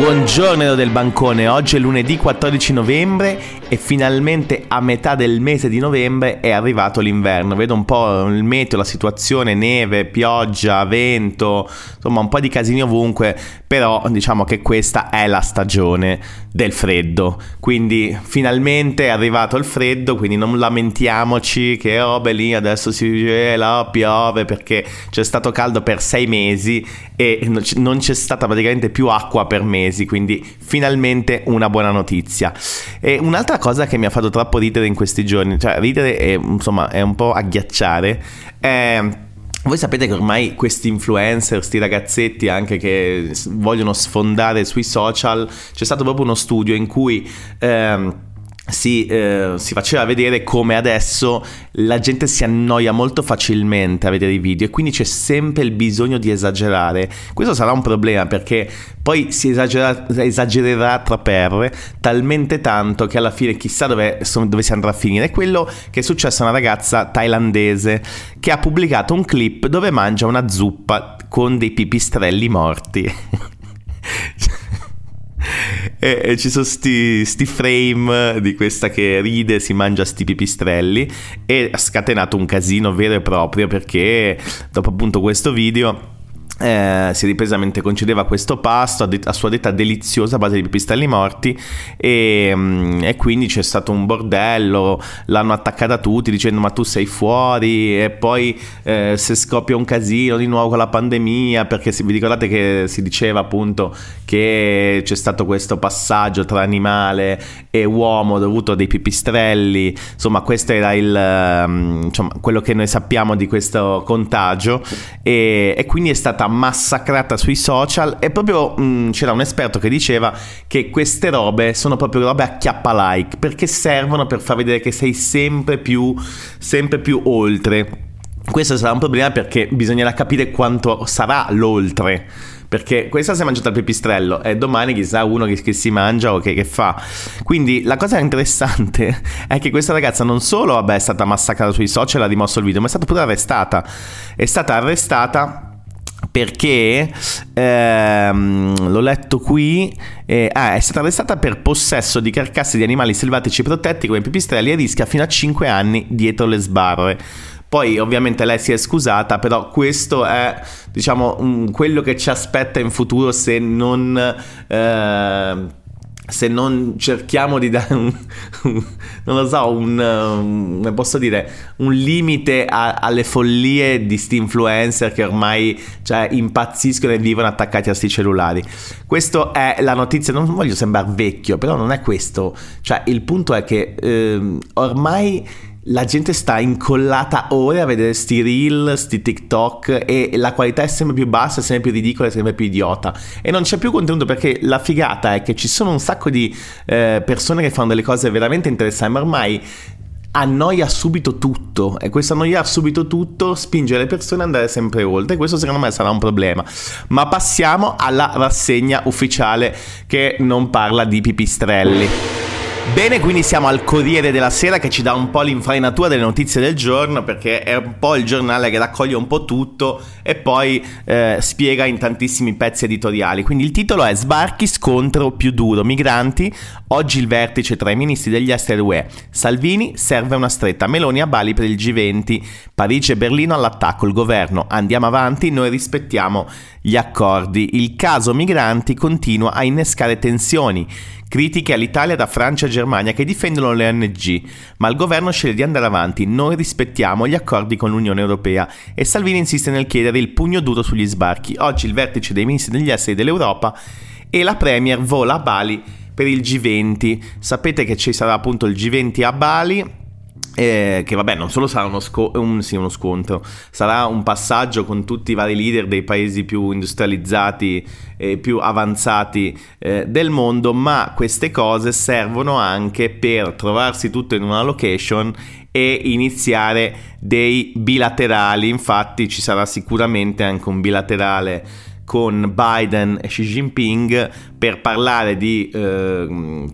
Buongiorno del bancone, oggi è lunedì 14 novembre e finalmente a metà del mese di novembre è arrivato l'inverno. Vedo un po' il meteo, la situazione, neve, pioggia, vento, insomma un po' di casini ovunque, però diciamo che questa è la stagione del freddo. Quindi finalmente è arrivato il freddo, quindi non lamentiamoci che oh beh adesso si gela, piove perché c'è stato caldo per sei mesi e non c'è stata praticamente più acqua per mesi, quindi finalmente una buona notizia. E un'altra cosa che mi ha fatto troppo ridere in questi giorni, cioè ridere è, insomma, è un po' agghiacciare, è... Voi sapete che ormai questi influencer, questi ragazzetti anche che vogliono sfondare sui social, c'è stato proprio uno studio in cui... Ehm, si, eh, si, faceva vedere come adesso la gente si annoia molto facilmente a vedere i video e quindi c'è sempre il bisogno di esagerare. Questo sarà un problema perché poi si esagera, esagererà tra perre talmente tanto che alla fine chissà dove, dove si andrà a finire. Quello che è successo a una ragazza thailandese che ha pubblicato un clip dove mangia una zuppa con dei pipistrelli morti. e, e, ci sono sti, sti, frame di questa che ride, si mangia sti pipistrelli e ha scatenato un casino vero e proprio perché dopo appunto questo video eh, si ripresamente concedeva questo pasto a, det- a, sua detta deliziosa a base di pipistrelli morti e, mm, e, quindi c'è stato un bordello, l'hanno attaccata tutti dicendo ma tu sei fuori? E poi eh, se scoppia un casino di nuovo con la pandemia perché se vi ricordate che si diceva appunto che c'è stato questo passaggio tra animale e uomo dovuto a dei pipistrelli? Insomma questo era il, um, insomma, quello che noi sappiamo di questo contagio e, e quindi è stata massacrata sui social e proprio mh, mm, c'era un esperto che diceva che queste robe sono proprio robe a chiappa like perché servono per far vedere che sei sempre più, sempre più oltre. Questo sarà un problema perché bisognerà capire quanto sarà l'oltre perché questa si è mangiata il pipistrello e domani chissà uno che, che si mangia o che, che, fa. Quindi la cosa interessante è che questa ragazza non solo vabbè, è stata massacrata sui social, ha rimosso il video, ma è stata pure arrestata. È stata arrestata perché ehm, l'ho letto qui eh, ah, è stata arrestata per possesso di carcasse di animali selvatici protetti come pipistrelli e rischia fino a 5 anni dietro le sbarre. Poi ovviamente lei si è scusata, però questo è diciamo quello che ci aspetta in futuro se non eh, se non cerchiamo di dare un, un non lo so, un, um, come posso dire, un limite a, alle follie di sti influencer che ormai cioè, impazziscono e vivono attaccati a sti cellulari. Questa è la notizia, non voglio sembrare vecchio, però non è questo. Cioè, il punto è che eh, ormai la gente sta incollata ore a vedere sti reel, sti TikTok e la qualità è sempre più bassa, sempre più ridicola, sempre più idiota. E non c'è più contenuto perché la figata è che ci sono un sacco di eh, persone che fanno delle cose veramente interessanti, ma ormai annoia subito tutto e questo annoiare subito tutto spinge le persone ad andare sempre oltre. Questo secondo me sarà un problema. Ma passiamo alla rassegna ufficiale che non parla di pipistrelli. Bene, quindi siamo al Corriere della Sera che ci dà un po' l'infarinatura delle notizie del giorno perché è un po' il giornale che raccoglie un po' tutto e poi eh, spiega in tantissimi pezzi editoriali. Quindi il titolo è Sbarchi, scontro più duro, migranti, oggi il vertice tra i ministri degli esteri UE. Salvini serve una stretta, Meloni a Bali per il G20, Parigi e Berlino all'attacco, il governo andiamo avanti, noi rispettiamo gli accordi. Il caso migranti continua a innescare tensioni. Critiche all'Italia da Francia e Germania che difendono le ONG, ma il governo sceglie di andare avanti, noi rispettiamo gli accordi con l'Unione Europea e Salvini insiste nel chiedere il pugno duro sugli sbarchi. Oggi il vertice dei ministri degli esteri dell'Europa e la Premier vola a Bali per il G20. Sapete che ci sarà appunto il G20 a Bali eh, che vabbè non solo sarà uno, sco- un, sì, uno, scontro, sarà un passaggio con tutti i vari leader dei paesi più industrializzati e più avanzati eh, del mondo, ma queste cose servono anche per trovarsi tutto in una location e iniziare dei bilaterali, infatti ci sarà sicuramente anche un bilaterale con Biden e Xi Jinping per parlare di, eh,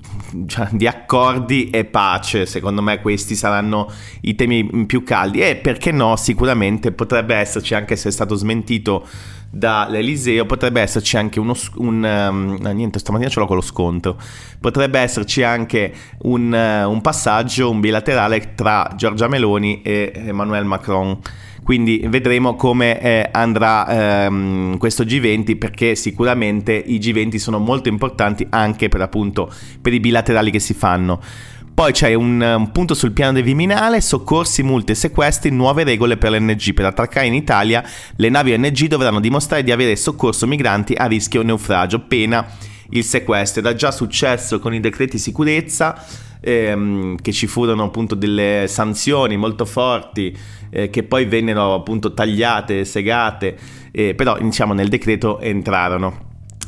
di, accordi e pace. Secondo me questi saranno i temi più caldi. E perché no, sicuramente potrebbe esserci, anche se è stato smentito dall'Eliseo potrebbe esserci anche uno un, um, niente stamattina ce l'ho con lo sconto. Potrebbe esserci anche un, uh, un passaggio un bilaterale tra Giorgia Meloni e Emmanuel Macron quindi vedremo come eh, andrà ehm, questo G20 perché sicuramente i G20 sono molto importanti anche per appunto per i bilaterali che si fanno. Poi c'è un, un, punto sul piano del Viminale, soccorsi, multe, sequestri, nuove regole per l'NG. Per attraccare in Italia le navi ONG dovranno dimostrare di avere soccorso migranti a rischio naufragio, pena il sequestro. Era già successo con i decreti sicurezza, ehm, che ci furono appunto delle sanzioni molto forti eh, che poi vennero appunto tagliate, segate, eh, però diciamo nel decreto entrarono.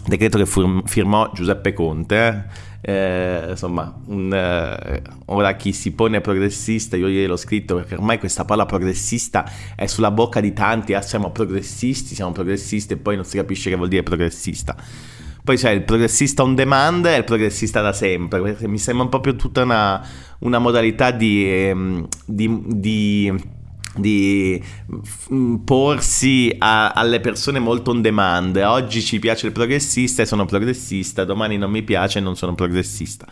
Decreto che firmò Giuseppe Conte. Eh eh, insomma, un, eh, ora chi si pone progressista, io ieri l'ho scritto perché ormai questa parola progressista è sulla bocca di tanti, ah, siamo progressisti, siamo progressisti e poi non si capisce che vuol dire progressista. Poi c'è il progressista on demand e il progressista da sempre, mi sembra proprio tutta una, una modalità di, ehm, di, di di mm, porsi a, alle persone molto on demand. Oggi ci piace il progressista e sono progressista, domani non mi piace e non sono progressista.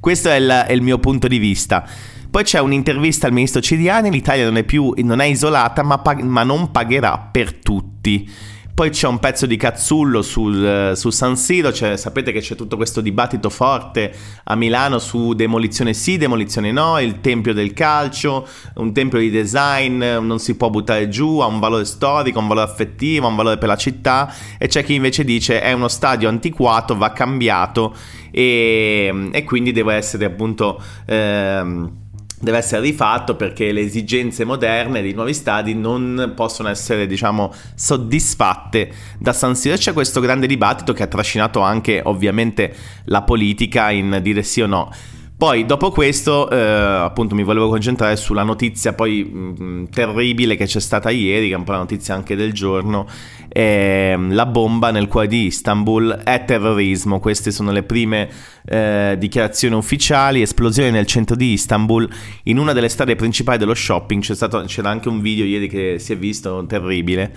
Questo è il, è il mio punto di vista. Poi c'è un'intervista al ministro Ciriani, l'Italia non è più non è isolata ma, pag- ma non pagherà per tutti. Poi c'è un pezzo di Cazzullo sul, su San Siro, cioè, sapete che c'è tutto questo dibattito forte a Milano su demolizione sì, demolizione no, il tempio del calcio, un tempio di design, non si può buttare giù, ha un valore storico, un valore affettivo, un valore per la città e c'è chi invece dice è uno stadio antiquato, va cambiato e, e quindi deve essere appunto... Ehm, deve essere rifatto perché le esigenze moderne dei nuovi stadi non possono essere, diciamo, soddisfatte da San Siro. C'è questo grande dibattito che ha trascinato anche, ovviamente, la politica in dire sì o no. Poi dopo questo, eh, appunto, mi volevo concentrare sulla notizia poi mh, mm, terribile che c'è stata ieri, che è un po' la notizia anche del giorno. Eh, la bomba nel cuore di Istanbul è terrorismo. Queste sono le prime eh, dichiarazioni ufficiali. Esplosione nel centro di Istanbul, in una delle strade principali dello shopping. Stato, c'era anche un video ieri che si è visto terribile.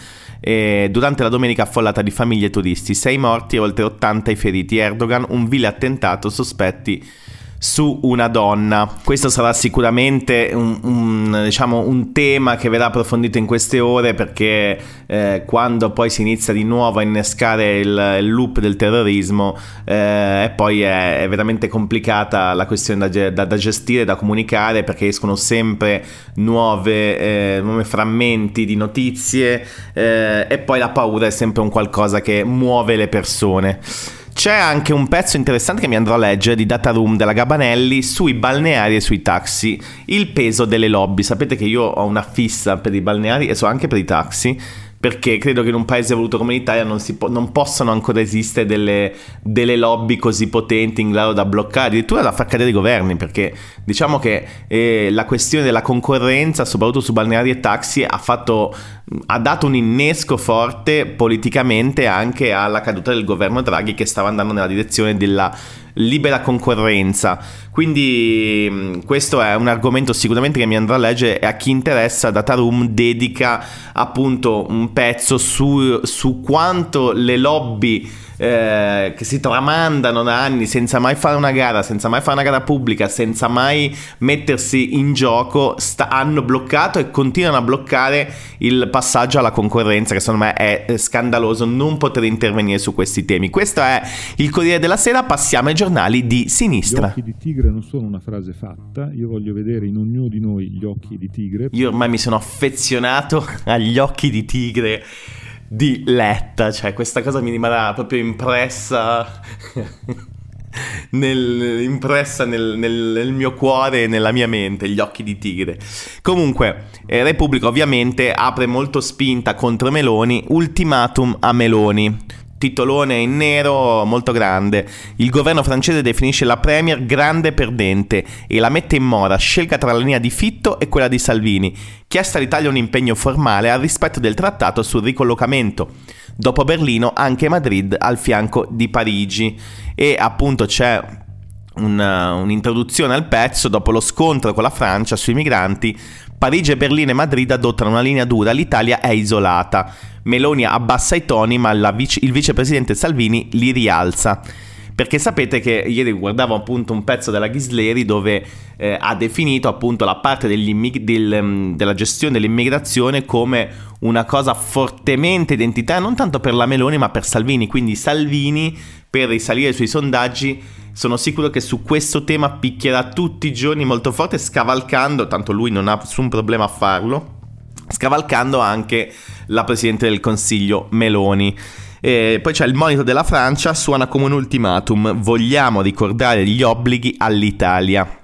durante la domenica affollata di famiglie e turisti, 6 morti e oltre 80 i feriti. Erdogan, un vile attentato, sospetti su una donna. Questo sarà sicuramente un, un, diciamo, un tema che verrà approfondito in queste ore perché eh, quando poi si inizia di nuovo a innescare il, il loop del terrorismo eh, e poi è, è, veramente complicata la questione da, da, da, gestire, da comunicare perché escono sempre nuove, eh, nuovi frammenti di notizie eh, e poi la paura è sempre un qualcosa che muove le persone. C'è anche un pezzo interessante che mi andrò a leggere di Data Room della Gabanelli sui balneari e sui taxi. Il peso delle lobby. Sapete che io ho una fissa per i balneari e so anche per i taxi perché credo che in un paese evoluto come l'Italia non, po- non possano ancora esistere delle, delle, lobby così potenti in grado da bloccare, addirittura da far cadere i governi, perché diciamo che eh, la questione della concorrenza, soprattutto su balneari e taxi, ha, fatto, ha dato un innesco forte politicamente anche alla caduta del governo Draghi che stava andando nella direzione della libera concorrenza. Quindi mm, questo è un argomento sicuramente che mi andrà a leggere e a chi interessa Dataroom dedica appunto un pezzo su, su quanto le lobby eh, che si tramandano da anni senza mai fare una gara, senza mai fare una gara pubblica, senza mai mettersi in gioco, sta- hanno bloccato e continuano a bloccare il passaggio alla concorrenza, che secondo me è scandaloso non poter intervenire su questi temi. Questo è il Corriere della Sera, passiamo ai giornali di sinistra. Gli occhi di tigre non sono una frase fatta, io voglio vedere in ognuno di noi gli occhi di tigre. Io ormai mi sono affezionato agli occhi di tigre di Letta, cioè questa cosa mi rimarrà proprio impressa. Nel, impressa nel, nel, nel, mio cuore e nella mia mente, gli occhi di tigre. Comunque, eh, Repubblica ovviamente apre molto spinta contro Meloni, ultimatum a Meloni. Titolone in nero molto grande. Il governo francese definisce la Premier grande perdente e la mette in mora, scelga tra la linea di Fitto e quella di Salvini. Chiesta all'Italia un impegno formale al rispetto del trattato sul ricollocamento. Dopo Berlino anche Madrid al fianco di Parigi e appunto c'è una, un'introduzione al pezzo dopo lo scontro con la Francia sui migranti. Parigi, Berlino e Madrid adottano una linea dura, l'Italia è isolata. Meloni abbassa i toni, ma vice, il vicepresidente Salvini li rialza. Perché sapete che ieri guardavo appunto un pezzo della Ghisleri dove eh, ha definito appunto la parte del, mm, della gestione dell'immigrazione come una cosa fortemente identitaria, non tanto per la Meloni ma per Salvini. Quindi Salvini per risalire sui sondaggi sono sicuro che su questo tema picchierà tutti i giorni molto forte, scavalcando, tanto lui non ha nessun problema a farlo, scavalcando anche la Presidente del Consiglio Meloni. E poi c'è il monito della Francia, suona come un ultimatum, vogliamo ricordare gli obblighi all'Italia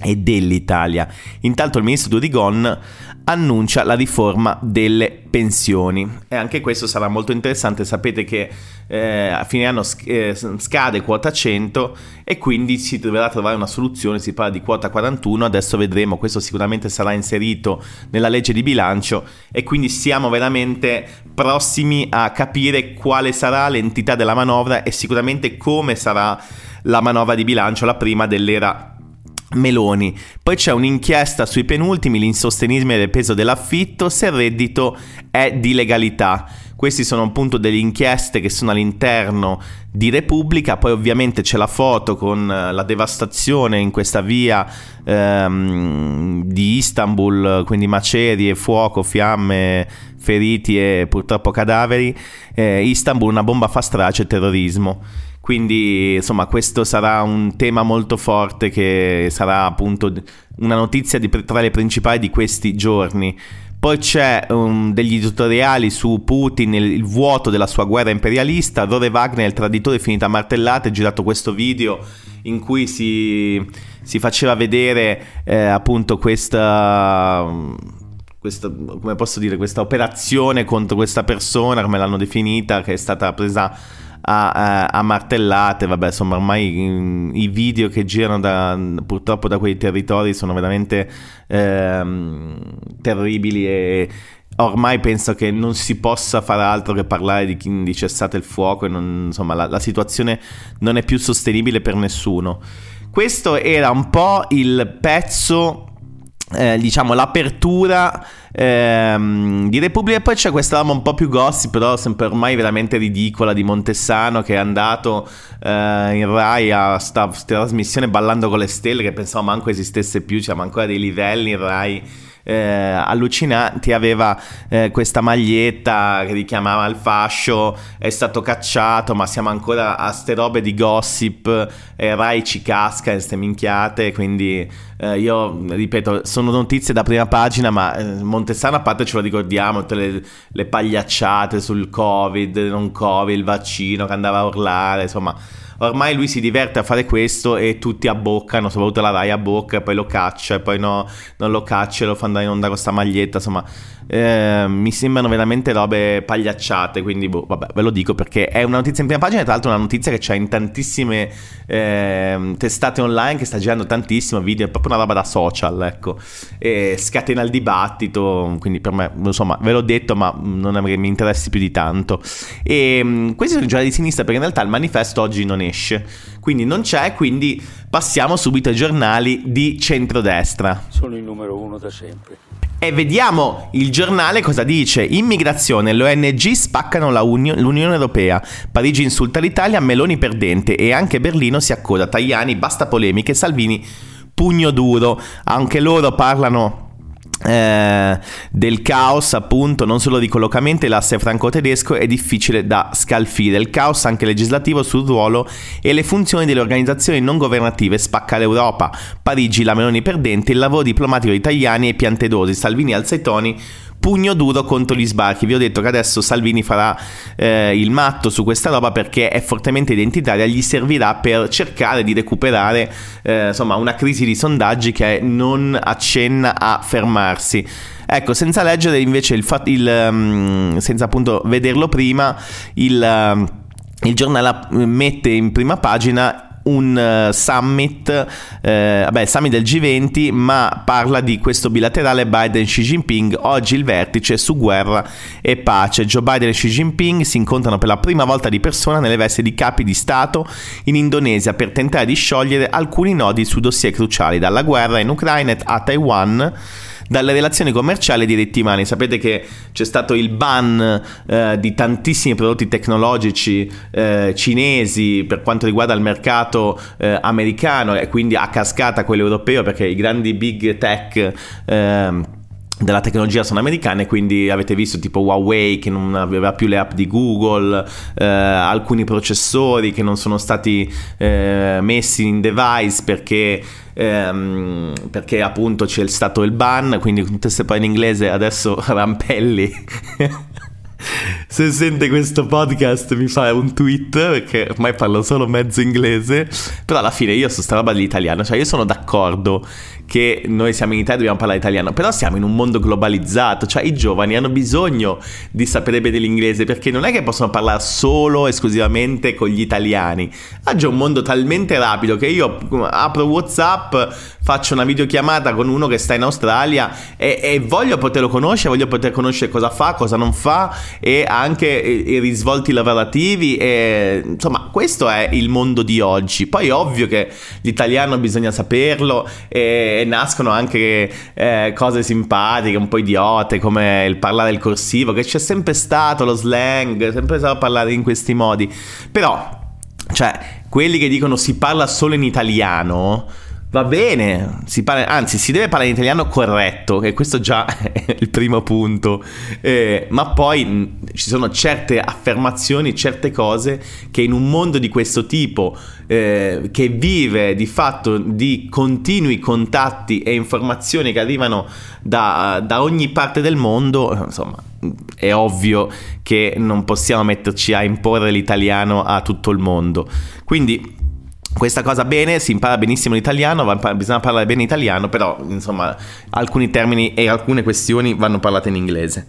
e dell'Italia. Intanto il ministro Durigon annuncia la riforma delle pensioni e anche questo sarà molto interessante. Sapete che eh, a fine anno eh, scade quota 100 e quindi si dovrà trovare una soluzione. Si parla di quota 41, adesso vedremo. Questo sicuramente sarà inserito nella legge di bilancio e quindi siamo veramente prossimi a capire quale sarà l'entità della manovra e sicuramente come sarà la manovra di bilancio, la prima dell'era Meloni. Poi c'è un'inchiesta sui penultimi, l'insostenibile del peso dell'affitto, se il reddito è di legalità. Queste sono appunto delle inchieste che sono all'interno di Repubblica, poi ovviamente c'è la foto con eh, la devastazione in questa via ehm, di Istanbul, quindi macerie, fuoco, fiamme, feriti e purtroppo cadaveri. Eh, Istanbul, una bomba fa strage, terrorismo. Quindi, insomma, questo sarà un tema molto forte che sarà appunto una notizia di, tra le principali di questi giorni. Poi c'è um, degli editoriali su Putin, il, il, vuoto della sua guerra imperialista. Rore Wagner, il traditore finito a martellate, ha girato questo video in cui si, si faceva vedere eh, appunto questa, questa, come posso dire, questa operazione contro questa persona, come l'hanno definita, che è stata presa a, a, a martellate, vabbè insomma ormai mh, i video che girano da, purtroppo da quei territori sono veramente ehm, terribili e ormai penso che non si possa fare altro che parlare di, di cessate il fuoco e non, insomma la, la situazione non è più sostenibile per nessuno. Questo era un po' il pezzo eh, diciamo l'apertura ehm, di Repubblica. E poi c'è questa roba un po' più gossip però sempre ormai veramente ridicola di Montessano che è andato eh, in Rai a sta, sta trasmissione ballando con le stelle che pensavo manco esistesse più c'erano ancora dei livelli in Rai eh, allucinanti, aveva eh, questa maglietta che richiamava il fascio, è stato cacciato, ma siamo ancora a ste robe di gossip, eh, Rai ci casca in ste minchiate, quindi eh, io ripeto, sono notizie da prima pagina, ma eh, Montessano a parte ce lo ricordiamo, tutte le, le pagliacciate sul Covid, non Covid, il vaccino che andava a urlare, insomma ormai lui si diverte a fare questo e tutti abboccano, soprattutto la Rai a bocca e poi lo caccia e poi no, non lo caccia e lo fa andare in onda con sta maglietta, insomma eh, mi sembrano veramente robe pagliacciate, quindi boh, vabbè, ve lo dico perché è una notizia in prima pagina, tra l'altro una notizia che c'è in tantissime eh, testate online, che sta girando tantissimo, video, è proprio una roba da social, ecco, e scatena il dibattito, quindi per me, insomma, ve l'ho detto, ma non che mi interessi più di tanto. E ehm, questi sono i giornali di sinistra perché in realtà il manifesto oggi non esce, quindi non c'è, quindi passiamo subito ai giornali di centrodestra. Sono il numero uno da sempre. E vediamo il giornale cosa dice. Immigrazione, l'ONG spaccano la Uni- l'Unione Europea. Parigi insulta l'Italia, Meloni perdente e anche Berlino si accoda. Tajani, basta polemiche, Salvini pugno duro. Anche loro parlano eh, del caos appunto non solo di collocamento l'asse franco-tedesco è difficile da scalfire. Il caos anche legislativo sul ruolo e le funzioni delle organizzazioni non governative spacca l'Europa. Parigi la Meloni perdente il lavoro diplomatico italiani e piantedosi. Salvini alza i toni pugno duro contro gli sbarchi. Vi ho detto che adesso Salvini farà eh, il matto su questa roba perché è fortemente identitaria, gli servirà per cercare di recuperare eh, insomma, una crisi di sondaggi che non accenna a fermarsi. Ecco, senza leggere invece il fatto, um, senza appunto vederlo prima, il... Um, il giornale mette in prima pagina un uh, summit, eh, vabbè, summit del G20, ma parla di questo bilaterale Biden-Xi Jinping. Oggi il vertice su guerra e pace. Joe Biden e Xi Jinping si incontrano per la prima volta di persona nelle vesti di capi di Stato in Indonesia per tentare di sciogliere alcuni nodi su dossier cruciali, dalla guerra in Ucraina a Taiwan dalle relazioni commerciali ai diritti umani. Sapete che c'è stato il ban eh, di tantissimi prodotti tecnologici eh, cinesi per quanto riguarda il mercato eh, americano e quindi a cascata quello europeo perché i grandi big tech ehm, della tecnologia sono americane, quindi avete visto tipo Huawei che non aveva più le app di Google, eh, alcuni processori che non sono stati eh, messi in device perché, ehm, perché appunto c'è stato il ban, quindi tutte queste parole in inglese adesso rampelli. Se sente questo podcast mi fa un tweet perché ormai parlo solo mezzo inglese, però alla fine io su sta roba dell'italiano, cioè io sono d'accordo che noi siamo in Italia e dobbiamo parlare italiano, però siamo in un mondo globalizzato, cioè i giovani hanno bisogno di sapere bene l'inglese perché non è che possono parlare solo esclusivamente con gli italiani. Oggi è un mondo talmente rapido che io apro WhatsApp, faccio una videochiamata con uno che sta in Australia e, e voglio poterlo conoscere, voglio poter conoscere cosa fa, cosa non fa e anche i risvolti lavorativi e insomma questo è il mondo di oggi. Poi è ovvio che l'italiano bisogna saperlo e nascono anche eh, cose simpatiche, un po' idiote, come il parlare il corsivo, che c'è sempre stato lo slang, sempre stato parlare in questi modi. Però, cioè, quelli che dicono si parla solo in italiano Va bene, si parla, anzi si deve parlare in italiano corretto, e questo già è il primo punto, eh, ma poi mh, ci sono certe affermazioni, certe cose che in un mondo di questo tipo, eh, che vive di fatto di continui contatti e informazioni che arrivano da, da ogni parte del mondo, insomma, è ovvio che non possiamo metterci a imporre l'italiano a tutto il mondo. Quindi questa cosa bene, si impara benissimo l'italiano, bisogna parlare bene italiano, però insomma alcuni termini e alcune questioni vanno parlate in inglese.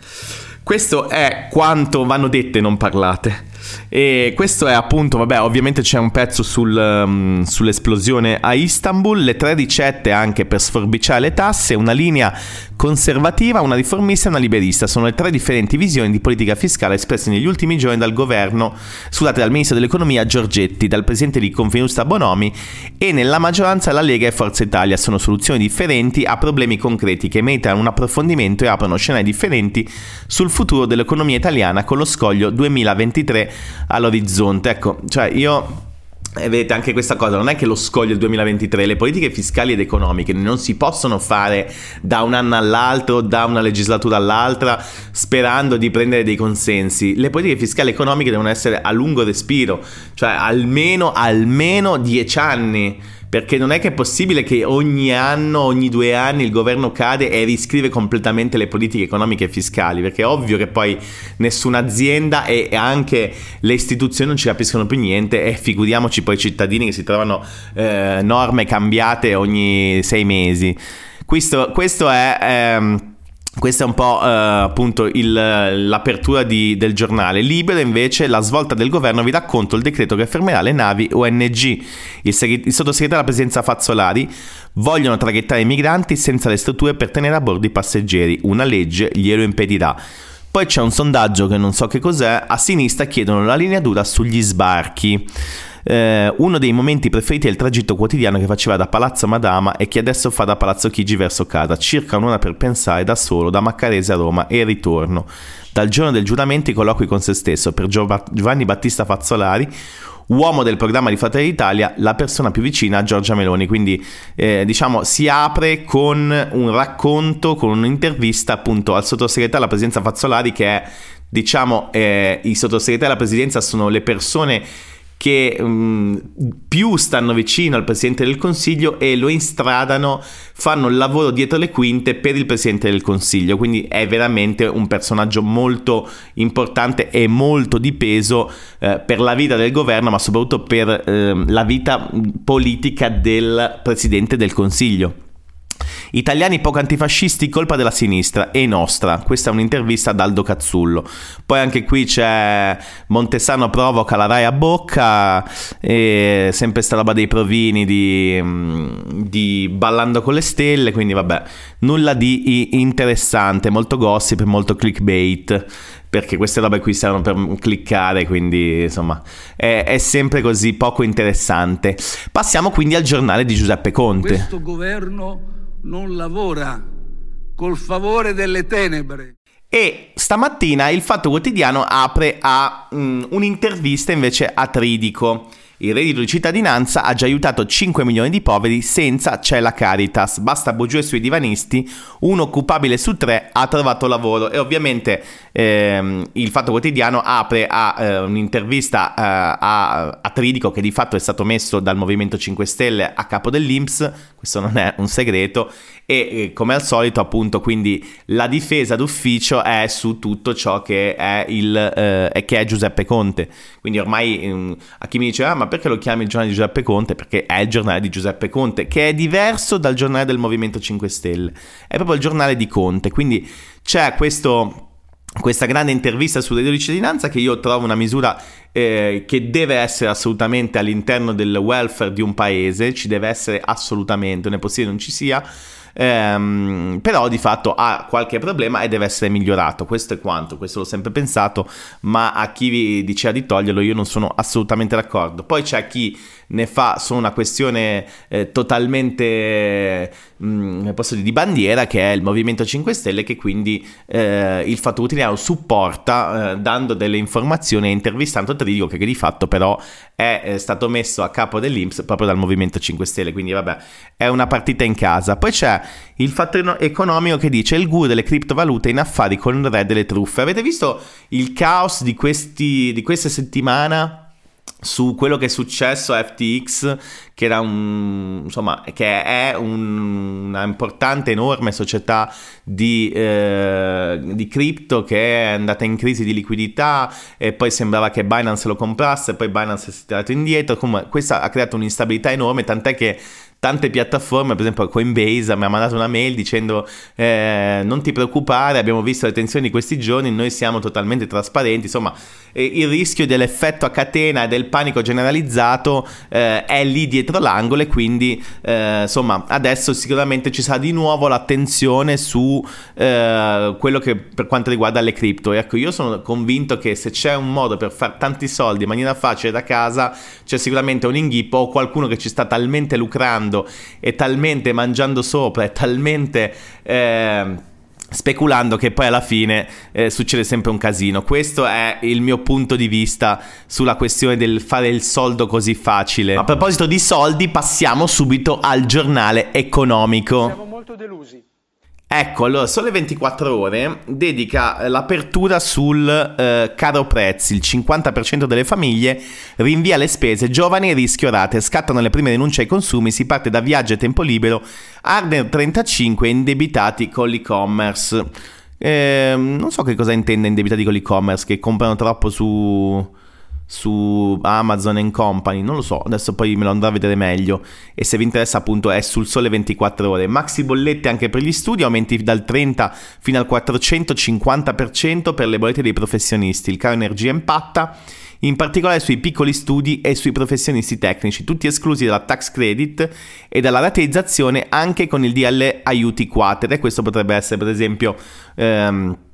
Questo è quanto vanno dette non parlate. E questo è appunto, vabbè, ovviamente c'è un pezzo sul, um, sull'esplosione a Istanbul, le tre ricette anche per sforbiciare le tasse, una linea conservativa, una riformista e una liberista. Sono le tre differenti visioni di politica fiscale espresse negli ultimi giorni dal governo, scusate, dal ministro dell'economia Giorgetti, dal presidente di Confinusta Bonomi e nella maggioranza la Lega e Forza Italia. Sono soluzioni differenti a problemi concreti che meritano un approfondimento e aprono scenari differenti sul futuro dell'economia italiana con lo scoglio 2023 all'orizzonte. Ecco, cioè io e vedete anche questa cosa, non è che lo scoglio del 2023, le politiche fiscali ed economiche non si possono fare da un anno all'altro, da una legislatura all'altra, sperando di prendere dei consensi. Le politiche fiscali e economiche devono essere a lungo respiro, cioè almeno, almeno dieci anni perché non è che è possibile che ogni anno, ogni due anni il governo cade e riscrive completamente le politiche economiche e fiscali, perché è ovvio che poi nessuna azienda e anche le istituzioni non ci capiscono più niente e figuriamoci poi i cittadini che si trovano eh, norme cambiate ogni sei mesi. Questo, questo è... Ehm, questa è un po' eh, appunto il, l'apertura di, del giornale. Libero invece la svolta del governo vi racconto il decreto che fermerà le navi ONG. Il, segret- il sottosegretario della presidenza Fazzolari vogliono traghettare i migranti senza le strutture per tenere a bordo i passeggeri. Una legge glielo impedirà. Poi c'è un sondaggio che non so che cos'è. A sinistra chiedono la linea dura sugli sbarchi eh, uno dei momenti preferiti è il tragitto quotidiano che faceva da Palazzo Madama e che adesso fa da Palazzo Chigi verso casa, circa un'ora per pensare da solo da Maccarese a Roma e ritorno. Dal giorno del giuramento i colloqui con se stesso per Giovanni Battista Fazzolari, uomo del programma di Fratelli d'Italia, la persona più vicina a Giorgia Meloni. Quindi, eh, diciamo, si apre con un racconto, con un'intervista appunto al sottosegretario alla presidenza Fazzolari, che è, diciamo, eh, i sottosegretari alla presidenza sono le persone che um, più stanno vicino al Presidente del Consiglio e lo instradano, fanno il lavoro dietro le quinte per il Presidente del Consiglio, quindi è veramente un personaggio molto importante e molto di peso eh, per la vita del governo, ma soprattutto per eh, la vita politica del Presidente del Consiglio. Italiani poco antifascisti, colpa della sinistra e nostra. Questa è un'intervista ad Aldo Cazzullo. Poi anche qui c'è Montesano provoca la Rai a bocca, e sempre sta roba dei provini di, di Ballando con le stelle, quindi vabbè, nulla di interessante, molto gossip, molto clickbait perché queste robe qui servono per cliccare, quindi insomma è, è, sempre così poco interessante. Passiamo quindi al giornale di Giuseppe Conte. Questo governo non lavora col favore delle tenebre. E stamattina il Fatto Quotidiano apre a um, un'intervista invece a Tridico il reddito di cittadinanza ha già aiutato 5 milioni di poveri senza c'è la Caritas. Basta bugie sui divanisti, un occupabile su tre ha trovato lavoro. E ovviamente ehm, il Fatto Quotidiano apre a eh, un'intervista eh, a, a, Tridico che di fatto è stato messo dal Movimento 5 Stelle a capo dell'Inps, questo non è un segreto, e eh, come al solito appunto quindi la difesa d'ufficio è su tutto ciò che è, il, eh, che è Giuseppe Conte. Quindi ormai ehm, a chi mi dice ah ma ma perché lo chiami il giornale di Giuseppe Conte? Perché è il giornale di Giuseppe Conte, che è diverso dal giornale del Movimento 5 Stelle. È proprio il giornale di Conte, quindi c'è questo questa grande intervista sul reddito di cittadinanza che io trovo una misura eh, che deve essere assolutamente all'interno del welfare di un paese, ci deve essere assolutamente, non è possibile non ci sia, ehm, però di fatto ha qualche problema e deve essere migliorato. Questo è quanto, questo l'ho sempre pensato, ma a chi vi diceva di toglierlo io non sono assolutamente d'accordo. Poi c'è chi ne fa solo una questione eh, totalmente mh, mm, dire, di bandiera che è il Movimento 5 Stelle che quindi eh, il Fatto Quotidiano supporta eh, dando delle informazioni e intervistando Trigo che di fatto però è, è stato messo a capo dell'Inps proprio dal Movimento 5 Stelle. Quindi vabbè è una partita in casa. Poi c'è il fatto economico che dice il guru delle criptovalute in affari con il re delle truffe. Avete visto il caos di, questi, di queste settimane su quello che è successo a FTX, che, un, insomma, che è un, una importante, enorme società di, eh, di cripto che è andata in crisi di liquidità e poi sembrava che Binance lo comprasse, poi Binance si è tirato indietro. Comunque, questa ha creato un'instabilità enorme, tant'è che tante piattaforme, per esempio Coinbase mi ha mandato una mail dicendo eh, non ti preoccupare, abbiamo visto le tensioni di questi giorni, noi siamo totalmente trasparenti, insomma eh, il rischio dell'effetto a catena e del panico generalizzato eh, è lì dietro l'angolo e quindi eh, insomma adesso sicuramente ci sarà di nuovo l'attenzione su eh, quello che per quanto riguarda le cripto. Ecco, io sono convinto che se c'è un modo per fare tanti soldi in maniera facile da casa, c'è sicuramente un inghippo o qualcuno che ci sta talmente lucrando guardando e talmente mangiando sopra e talmente... Eh, speculando che poi alla fine eh, succede sempre un casino. Questo è il mio punto di vista sulla questione del fare il soldo così facile. A proposito di soldi, passiamo subito al giornale economico. Siamo molto delusi. Ecco, allora, Sole 24 Ore dedica eh, l'apertura sul eh, caro prezzi. Il 50% delle famiglie rinvia le spese, giovani e rischio rate. Scattano le prime denunce ai consumi, si parte da viaggio e tempo libero. Arner 35 indebitati con l'e-commerce. Eh, non so che cosa intende indebitati con l'e-commerce, che comprano troppo su su Amazon and Company, non lo so, adesso poi me lo andrò a vedere meglio. E se vi interessa appunto è sul sole 24 ore. Maxi bollette anche per gli studi, aumenti dal 30 fino al 450% per le bollette dei professionisti, il caro energia impatta in particolare sui piccoli studi e sui professionisti tecnici, tutti esclusi dalla tax credit e dalla rateizzazione anche con il DL aiuti quater e questo potrebbe essere per esempio ehm, eh,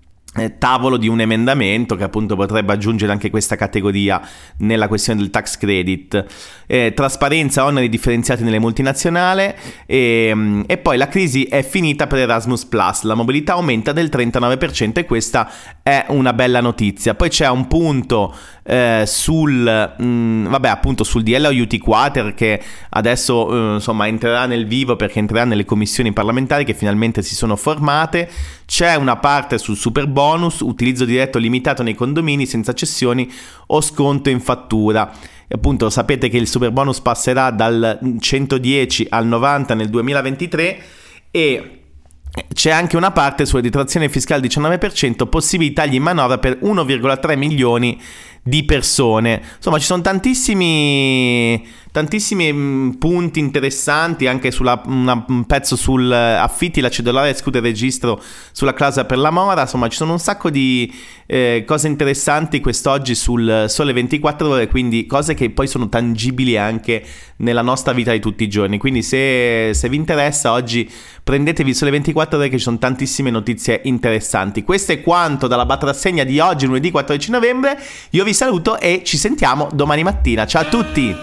tavolo di un emendamento che appunto potrebbe aggiungere anche questa categoria nella questione del tax credit. Eh, trasparenza, oneri differenziati nelle multinazionali e, mm, e, poi la crisi è finita per Erasmus Plus, la mobilità aumenta del 39% e questa è una bella notizia. Poi c'è un punto eh, sul, mh, mm, vabbè, appunto sul DL Quater che adesso eh, insomma entrerà nel vivo perché entrerà nelle commissioni parlamentari che finalmente si sono formate. C'è una parte sul super bonus, utilizzo diretto limitato nei condomini senza cessioni o sconto in fattura. E appunto sapete che il super bonus passerà dal 110 al 90 nel 2023 e c'è anche una parte sulla detrazione fiscale 19%, possibili tagli in manovra per 1,3 milioni di persone. Insomma, ci sono tantissimi, tantissimi mm, punti interessanti anche una, un pezzo sul affitti la esclude il registro sulla clausola per la mora, insomma ci sono un sacco di eh, cose interessanti quest'oggi sul Sole 24 ore, quindi cose che poi sono tangibili anche nella nostra vita di tutti i giorni, quindi se, se vi interessa oggi prendetevi Sole 24 ore che ci sono tantissime notizie interessanti. Questo è quanto dalla batrassegna di oggi, lunedì 14 novembre, io vi saluto e ci sentiamo domani mattina, ciao a tutti!